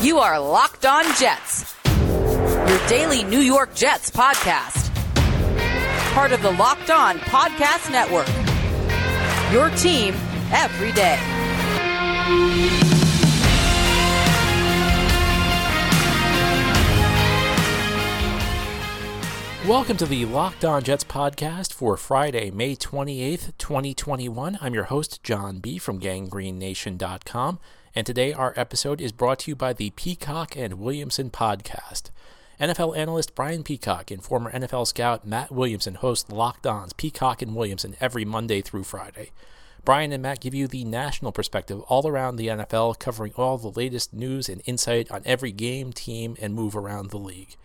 You are Locked On Jets, your daily New York Jets podcast. Part of the Locked On Podcast Network. Your team every day. Welcome to the Locked On Jets podcast for Friday, May 28th, 2021. I'm your host, John B. from gangreennation.com, and today our episode is brought to you by the Peacock and Williamson podcast. NFL analyst Brian Peacock and former NFL scout Matt Williamson host Locked On's Peacock and Williamson every Monday through Friday. Brian and Matt give you the national perspective all around the NFL, covering all the latest news and insight on every game, team, and move around the league.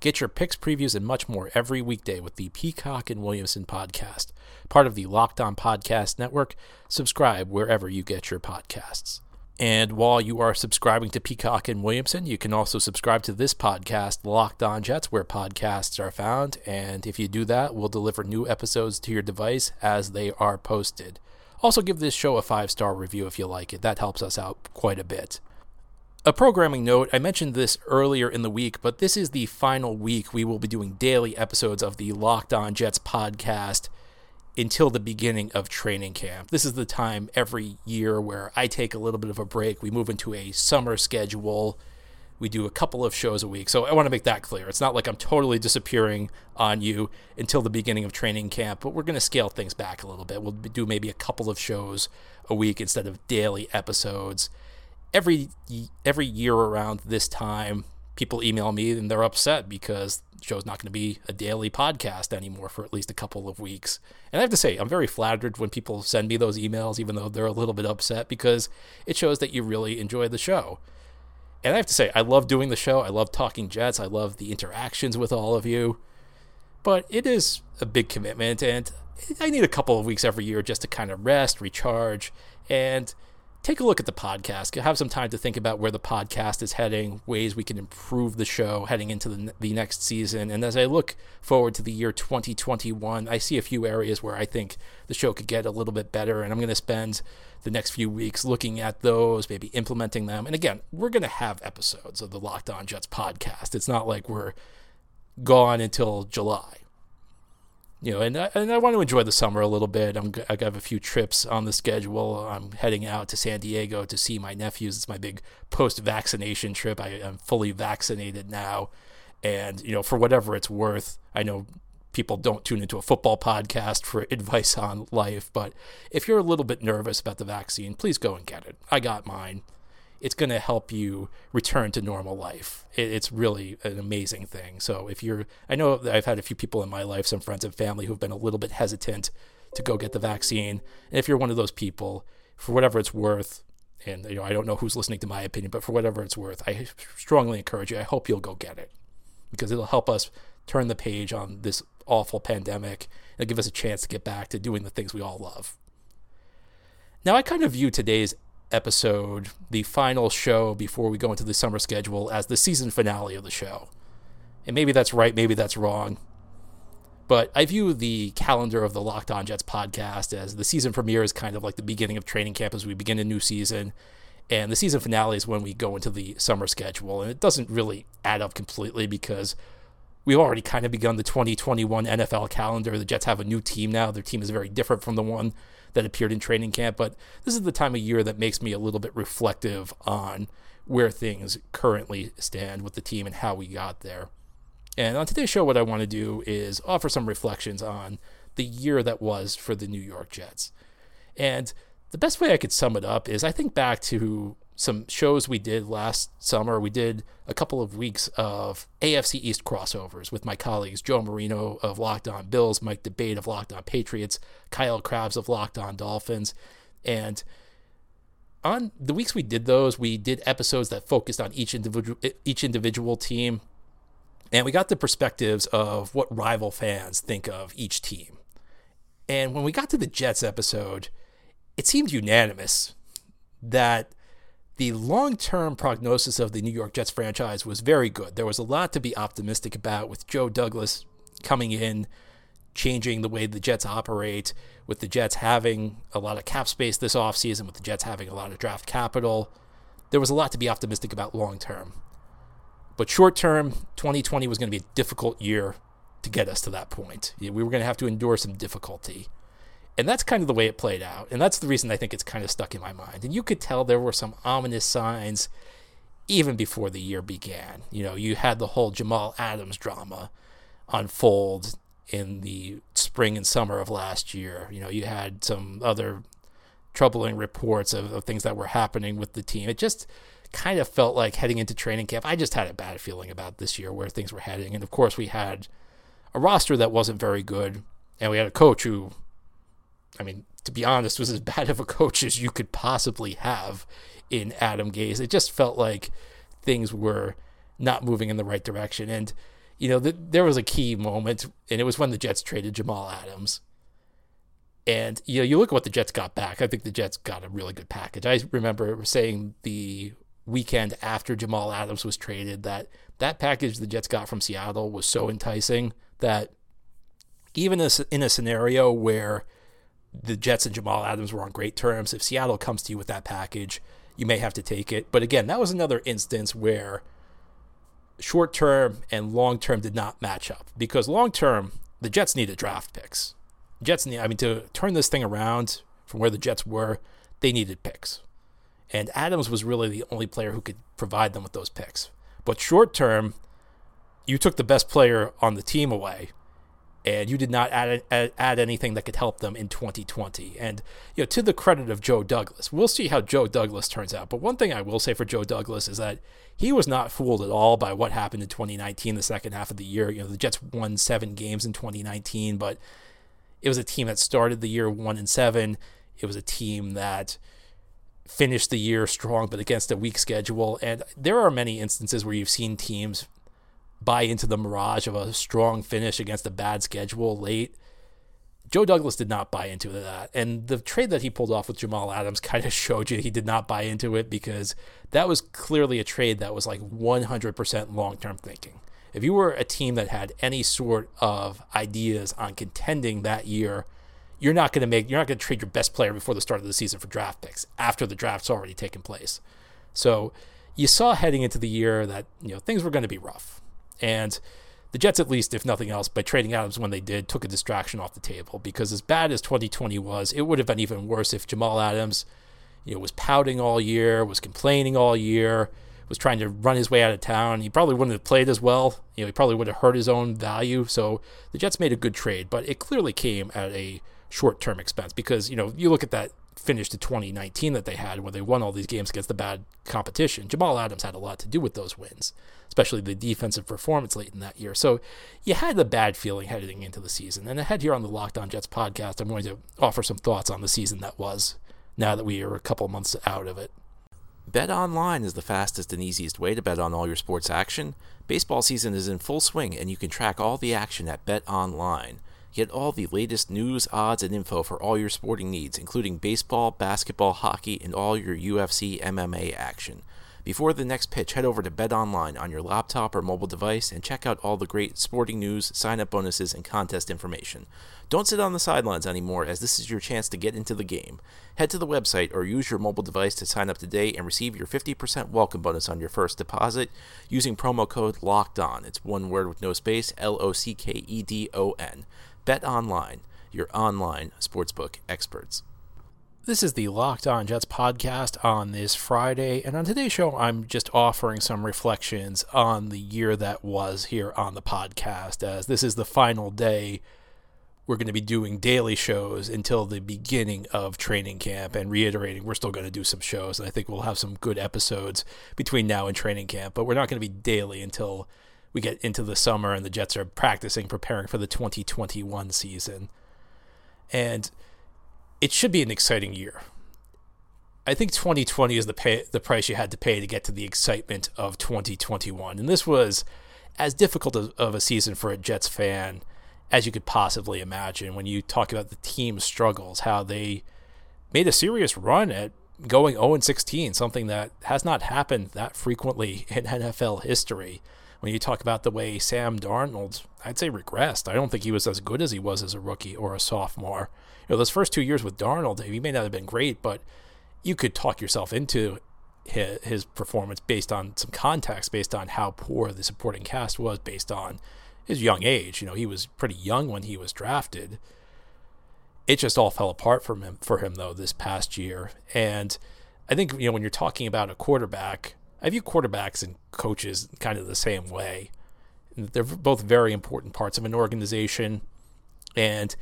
Get your picks, previews, and much more every weekday with the Peacock and Williamson podcast, part of the Locked On Podcast Network. Subscribe wherever you get your podcasts. And while you are subscribing to Peacock and Williamson, you can also subscribe to this podcast, Locked On Jets, where podcasts are found. And if you do that, we'll deliver new episodes to your device as they are posted. Also, give this show a five star review if you like it. That helps us out quite a bit. A programming note I mentioned this earlier in the week, but this is the final week we will be doing daily episodes of the Locked On Jets podcast until the beginning of training camp. This is the time every year where I take a little bit of a break. We move into a summer schedule. We do a couple of shows a week. So I want to make that clear. It's not like I'm totally disappearing on you until the beginning of training camp, but we're going to scale things back a little bit. We'll do maybe a couple of shows a week instead of daily episodes. Every every year around this time, people email me and they're upset because show's not going to be a daily podcast anymore for at least a couple of weeks. And I have to say, I'm very flattered when people send me those emails, even though they're a little bit upset, because it shows that you really enjoy the show. And I have to say, I love doing the show. I love talking Jets. I love the interactions with all of you. But it is a big commitment, and I need a couple of weeks every year just to kind of rest, recharge, and take a look at the podcast. Have some time to think about where the podcast is heading, ways we can improve the show heading into the, the next season. And as I look forward to the year 2021, I see a few areas where I think the show could get a little bit better. And I'm going to spend the next few weeks looking at those, maybe implementing them. And again, we're going to have episodes of the Locked On Jets podcast. It's not like we're gone until July you know, and I, and I want to enjoy the summer a little bit. I'm I have a few trips on the schedule. I'm heading out to San Diego to see my nephews. It's my big post-vaccination trip. I, am fully vaccinated now, and you know, for whatever it's worth, I know people don't tune into a football podcast for advice on life, but if you're a little bit nervous about the vaccine, please go and get it. I got mine it's going to help you return to normal life. It's really an amazing thing. So if you're, I know I've had a few people in my life, some friends and family who've been a little bit hesitant to go get the vaccine. And if you're one of those people, for whatever it's worth, and you know I don't know who's listening to my opinion, but for whatever it's worth, I strongly encourage you. I hope you'll go get it because it'll help us turn the page on this awful pandemic and give us a chance to get back to doing the things we all love. Now, I kind of view today's episode, the final show before we go into the summer schedule, as the season finale of the show. And maybe that's right, maybe that's wrong. But I view the calendar of the Locked On Jets podcast as the season premiere is kind of like the beginning of training camp as we begin a new season. And the season finale is when we go into the summer schedule. And it doesn't really add up completely because we've already kind of begun the 2021 NFL calendar. The Jets have a new team now. Their team is very different from the one that appeared in training camp. But this is the time of year that makes me a little bit reflective on where things currently stand with the team and how we got there. And on today's show, what I want to do is offer some reflections on the year that was for the New York Jets. And the best way I could sum it up is I think back to some shows we did last summer. We did a couple of weeks of AFC East crossovers with my colleagues Joe Marino of Locked On Bills, Mike D'Abate of Locked On Patriots, Kyle Crabbs of Locked On Dolphins. And on the weeks we did those, we did episodes that focused on each individual each individual team. And we got the perspectives of what rival fans think of each team. And when we got to the Jets episode, it seemed unanimous that the long term prognosis of the New York Jets franchise was very good. There was a lot to be optimistic about with Joe Douglas coming in, changing the way the Jets operate, with the Jets having a lot of cap space this offseason, with the Jets having a lot of draft capital. there was a lot to be optimistic about long term. But short term, 2020 was going to be a difficult year to get us to that point. We were going to have to endure some difficulty. And that's kind of the way it played out. And that's the reason I think it's kind of stuck in my mind. And you could tell there were some ominous signs even before the year began. You know, you had the whole Jamal Adams drama unfold in the spring and summer of last year. You know, you had some other troubling reports of, of things that were happening with the team. It just kind of felt like heading into training camp, I just had a bad feeling about this year where things were heading. And of course, we had a roster that wasn't very good, and we had a coach who, I mean, to be honest, was as bad of a coach as you could possibly have in Adam Gase. It just felt like things were not moving in the right direction. And, you know, the, there was a key moment, and it was when the Jets traded Jamal Adams. And, you know, you look at what the Jets got back. I think the Jets got a really good package. I remember saying the weekend after Jamal Adams was traded that that package the Jets got from Seattle was so enticing that even in a scenario where the Jets and Jamal Adams were on great terms, if Seattle comes to you with that package, you may have to take it. But again, that was another instance where short term and long term did not match up because long term, the Jets needed draft picks. Jets need, I mean, to turn this thing around from where the Jets were, they needed picks. And Adams was really the only player who could provide them with those picks. But short term, you took the best player on the team away and you did not add, add, add anything that could help them in 2020. And you know, to the credit of Joe Douglas, we'll see how Joe Douglas turns out. But one thing I will say for Joe Douglas is that he was not fooled at all by what happened in 2019, the second half of the year. You know, the Jets won seven games in 2019, but it was a team that started the year one and seven. It was a team that finished the year strong, but against a weak schedule. And there are many instances where you've seen teams buy into the mirage of a strong finish against a bad schedule late. Joe Douglas did not buy into that. And the trade that he pulled off with Jamal Adams kind of showed you he did not buy into it because that was clearly a trade that was like 100% long term thinking. If you were a team that had any sort of ideas on contending that year, you're not going to make you're not going to trade your best player before the start of the season for draft picks after the draft's already taken place. So you saw heading into the year that you know things were going to be rough. And the Jets, at least, if nothing else, by trading Adams when they did, took a distraction off the table because as bad as 2020 was, it would have been even worse if Jamal Adams, you know, was pouting all year, was complaining all year, was trying to run his way out of town. He probably wouldn't have played as well. You know, he probably would have hurt his own value. So the Jets made a good trade, but it clearly came at a short-term expense because you know you look at that finish to 2019 that they had where they won all these games against the bad competition. Jamal Adams had a lot to do with those wins especially the defensive performance late in that year. So you had the bad feeling heading into the season. And ahead here on the Locked On Jets podcast, I'm going to offer some thoughts on the season that was now that we are a couple months out of it. Bet online is the fastest and easiest way to bet on all your sports action. Baseball season is in full swing, and you can track all the action at Bet Online. Get all the latest news, odds, and info for all your sporting needs, including baseball, basketball, hockey, and all your UFC MMA action. Before the next pitch, head over to Bet Online on your laptop or mobile device and check out all the great sporting news, sign up bonuses, and contest information. Don't sit on the sidelines anymore, as this is your chance to get into the game. Head to the website or use your mobile device to sign up today and receive your 50% welcome bonus on your first deposit using promo code LOCKED ON. It's one word with no space L O C K E D O N. Bet Online, your online sportsbook experts. This is the Locked On Jets podcast on this Friday, and on today's show, I'm just offering some reflections on the year that was here on the podcast, as this is the final day we're going to be doing daily shows until the beginning of training camp. And reiterating, we're still going to do some shows, and I think we'll have some good episodes between now and training camp, but we're not going to be daily until we get into the summer and the Jets are practicing, preparing for the 2021 season. And it should be an exciting year. I think 2020 is the pay, the price you had to pay to get to the excitement of 2021, and this was as difficult of a season for a Jets fan as you could possibly imagine. When you talk about the team's struggles, how they made a serious run at going 0 16, something that has not happened that frequently in NFL history. When you talk about the way Sam Darnold, I'd say regressed. I don't think he was as good as he was as a rookie or a sophomore you know, those first two years with Darnold, he may not have been great, but you could talk yourself into his, his performance based on some context, based on how poor the supporting cast was, based on his young age. You know, he was pretty young when he was drafted. It just all fell apart from him for him though this past year. And I think you know when you're talking about a quarterback, I view quarterbacks and coaches kind of the same way. They're both very important parts of an organization, and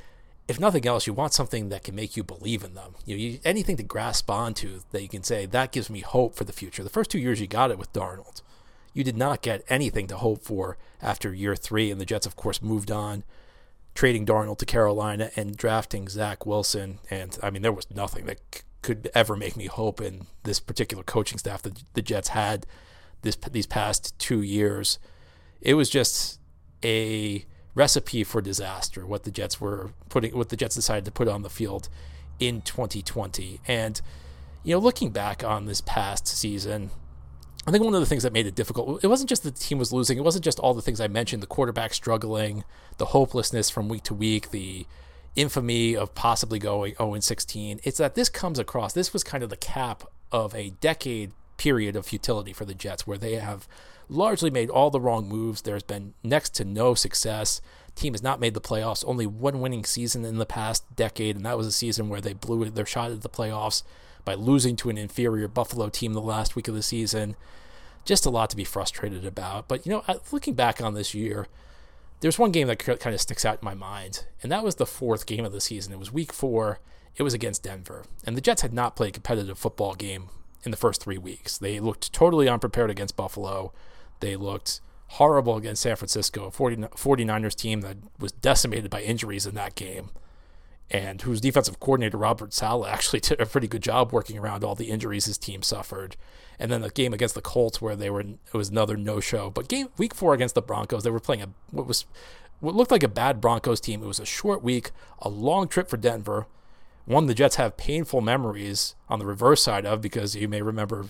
if nothing else, you want something that can make you believe in them. You, you anything to grasp onto that you can say that gives me hope for the future. The first two years you got it with Darnold, you did not get anything to hope for after year three, and the Jets, of course, moved on, trading Darnold to Carolina and drafting Zach Wilson. And I mean, there was nothing that could ever make me hope in this particular coaching staff that the Jets had this these past two years. It was just a recipe for disaster what the Jets were putting what the Jets decided to put on the field in 2020 and you know looking back on this past season I think one of the things that made it difficult it wasn't just the team was losing it wasn't just all the things I mentioned the quarterback struggling the hopelessness from week to week the infamy of possibly going 0 and 16 it's that this comes across this was kind of the cap of a decade period of futility for the Jets where they have largely made all the wrong moves. There's been next to no success. Team has not made the playoffs. Only one winning season in the past decade, and that was a season where they blew their shot at the playoffs by losing to an inferior Buffalo team the last week of the season. Just a lot to be frustrated about. But you know, looking back on this year, there's one game that kind of sticks out in my mind, and that was the fourth game of the season. It was Week Four. It was against Denver, and the Jets had not played a competitive football game in the first three weeks. They looked totally unprepared against Buffalo. They looked horrible against San Francisco, a 40, 49ers team that was decimated by injuries in that game, and whose defensive coordinator, Robert Saleh, actually did a pretty good job working around all the injuries his team suffered. And then the game against the Colts, where they were, it was another no show. But game week four against the Broncos, they were playing a what was what looked like a bad Broncos team. It was a short week, a long trip for Denver, one the Jets have painful memories on the reverse side of because you may remember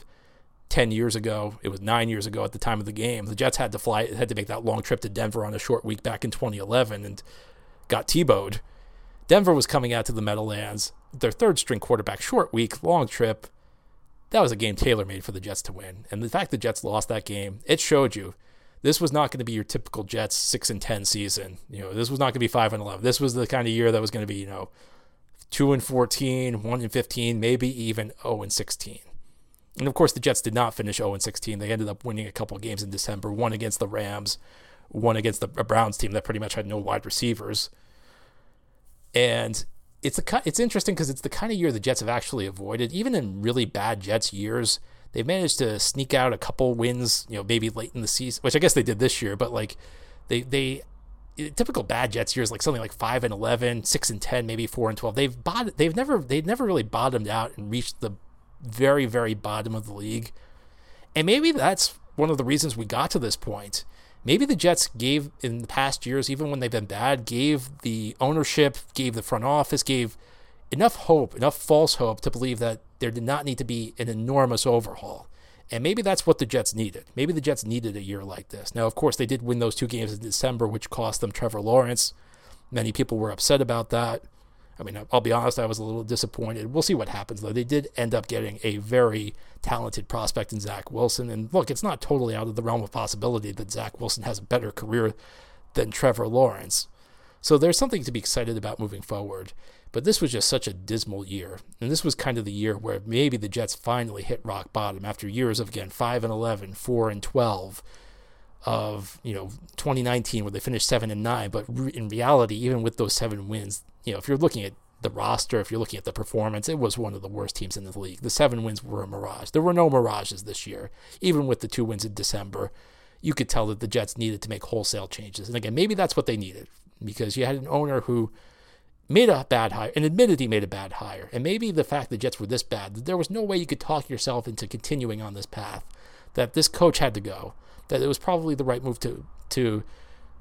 10 years ago, it was nine years ago at the time of the game. The Jets had to fly, had to make that long trip to Denver on a short week back in 2011 and got Tebowed. Denver was coming out to the Meadowlands, their third string quarterback, short week, long trip. That was a game tailor made for the Jets to win. And the fact the Jets lost that game, it showed you this was not going to be your typical Jets 6 and 10 season. You know, this was not going to be 5 and 11. This was the kind of year that was going to be, you know, 2 and 14, 1 and 15, maybe even 0 and 16. And of course, the Jets did not finish 0 and 16. They ended up winning a couple games in December, one against the Rams, one against the Browns team that pretty much had no wide receivers. And it's a it's interesting because it's the kind of year the Jets have actually avoided. Even in really bad Jets years, they've managed to sneak out a couple wins. You know, maybe late in the season, which I guess they did this year. But like, they they typical bad Jets years, like something like five and 11, 6 and ten, maybe four and twelve. They've bought, they've never they've never really bottomed out and reached the very, very bottom of the league. And maybe that's one of the reasons we got to this point. Maybe the Jets gave in the past years, even when they've been bad, gave the ownership, gave the front office, gave enough hope, enough false hope to believe that there did not need to be an enormous overhaul. And maybe that's what the Jets needed. Maybe the Jets needed a year like this. Now, of course, they did win those two games in December, which cost them Trevor Lawrence. Many people were upset about that. I mean, I'll be honest, I was a little disappointed. We'll see what happens, though. They did end up getting a very talented prospect in Zach Wilson. And look, it's not totally out of the realm of possibility that Zach Wilson has a better career than Trevor Lawrence. So there's something to be excited about moving forward. But this was just such a dismal year. And this was kind of the year where maybe the Jets finally hit rock bottom after years of, again, 5 and 11, 4 and 12 of you know 2019 where they finished seven and nine. But re- in reality, even with those seven wins, you know if you're looking at the roster, if you're looking at the performance, it was one of the worst teams in the league. The seven wins were a mirage. There were no mirages this year, even with the two wins in December. You could tell that the Jets needed to make wholesale changes. And again, maybe that's what they needed because you had an owner who made a bad hire and admitted he made a bad hire. And maybe the fact the Jets were this bad, that there was no way you could talk yourself into continuing on this path, that this coach had to go that it was probably the right move to to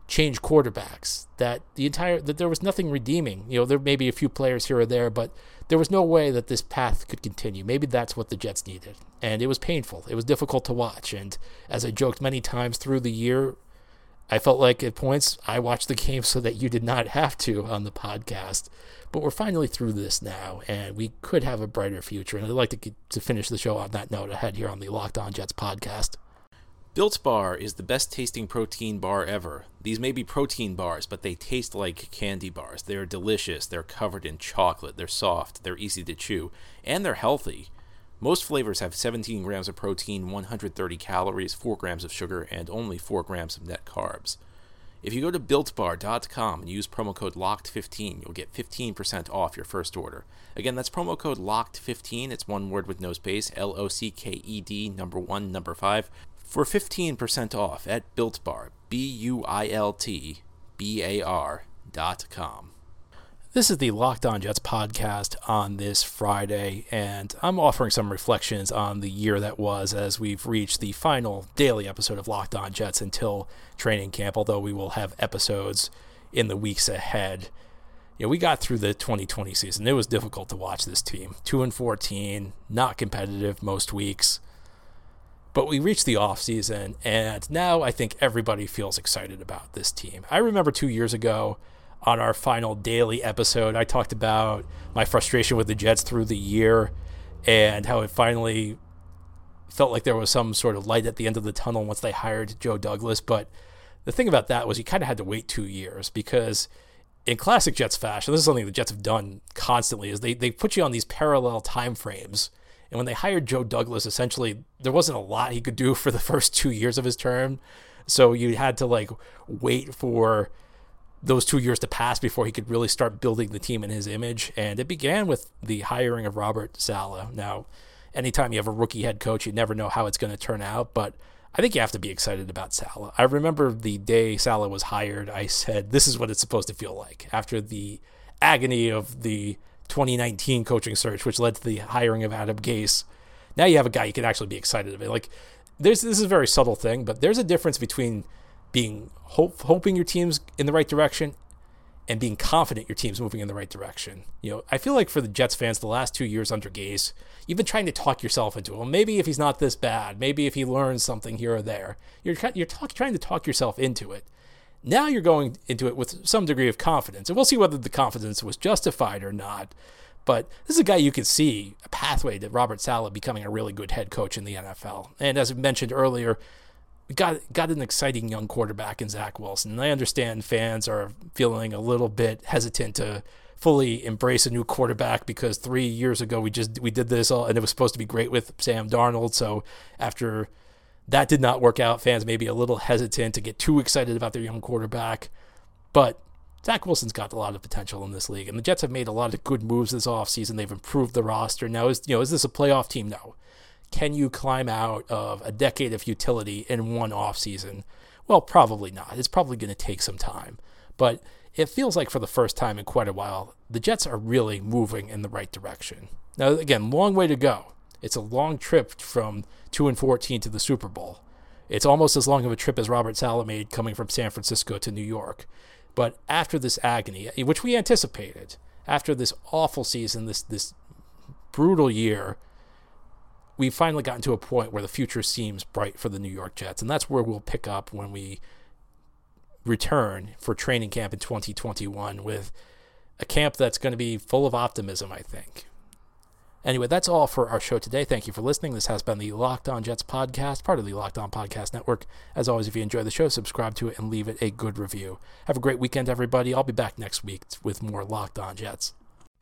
change quarterbacks. That the entire that there was nothing redeeming. You know, there may be a few players here or there, but there was no way that this path could continue. Maybe that's what the Jets needed, and it was painful. It was difficult to watch. And as I joked many times through the year, I felt like at points I watched the game so that you did not have to on the podcast. But we're finally through this now, and we could have a brighter future. And I'd like to, to finish the show on that note ahead here on the Locked On Jets podcast. Built Bar is the best tasting protein bar ever. These may be protein bars, but they taste like candy bars. They're delicious, they're covered in chocolate, they're soft, they're easy to chew, and they're healthy. Most flavors have 17 grams of protein, 130 calories, 4 grams of sugar, and only 4 grams of net carbs. If you go to builtbar.com and use promo code LOCKED15, you'll get 15% off your first order. Again, that's promo code LOCKED15. It's one word with no space, L O C K E D, number one, number five, for 15% off at Built Bar, B U I L T B A R.com. This is the Locked On Jets podcast on this Friday, and I'm offering some reflections on the year that was as we've reached the final daily episode of Locked On Jets until training camp, although we will have episodes in the weeks ahead. You know, we got through the 2020 season. It was difficult to watch this team. 2 and 14, not competitive most weeks. But we reached the off season, and now I think everybody feels excited about this team. I remember two years ago on our final daily episode, I talked about my frustration with the Jets through the year and how it finally felt like there was some sort of light at the end of the tunnel once they hired Joe Douglas. But the thing about that was you kind of had to wait two years because in classic Jets fashion, this is something the Jets have done constantly, is they, they put you on these parallel time frames. And when they hired Joe Douglas, essentially there wasn't a lot he could do for the first two years of his term. So you had to like wait for those two years to pass before he could really start building the team in his image. And it began with the hiring of Robert Saleh. Now, anytime you have a rookie head coach, you never know how it's going to turn out, but I think you have to be excited about Saleh. I remember the day Saleh was hired, I said, This is what it's supposed to feel like after the agony of the 2019 coaching search, which led to the hiring of Adam Gase. Now you have a guy you can actually be excited about. Like, there's this is a very subtle thing, but there's a difference between being hope, hoping your team's in the right direction and being confident your team's moving in the right direction. You know, I feel like for the Jets fans, the last two years under Gase, you've been trying to talk yourself into, well, maybe if he's not this bad, maybe if he learns something here or there, you're you're talk, trying to talk yourself into it. Now you're going into it with some degree of confidence, and we'll see whether the confidence was justified or not. But this is a guy you could see a pathway to Robert Saleh becoming a really good head coach in the NFL. And as I mentioned earlier, we got got an exciting young quarterback in Zach Wilson. And I understand fans are feeling a little bit hesitant to fully embrace a new quarterback because three years ago we just we did this all and it was supposed to be great with Sam Darnold. So after that did not work out, fans may be a little hesitant to get too excited about their young quarterback. But Zach Wilson's got a lot of potential in this league, and the Jets have made a lot of good moves this offseason. They've improved the roster. Now, is you know, is this a playoff team? No. Can you climb out of a decade of futility in one offseason? Well, probably not. It's probably going to take some time. But it feels like for the first time in quite a while, the Jets are really moving in the right direction. Now, again, long way to go. It's a long trip from 2 and 14 to the Super Bowl. It's almost as long of a trip as Robert Saleh made coming from San Francisco to New York. But after this agony, which we anticipated, after this awful season, this this brutal year, we've finally gotten to a point where the future seems bright for the New York Jets, and that's where we'll pick up when we return for training camp in 2021 with a camp that's going to be full of optimism, I think. Anyway, that's all for our show today. Thank you for listening. This has been the Locked On Jets podcast, part of the Locked On Podcast Network. As always, if you enjoy the show, subscribe to it and leave it a good review. Have a great weekend, everybody. I'll be back next week with more Locked On Jets.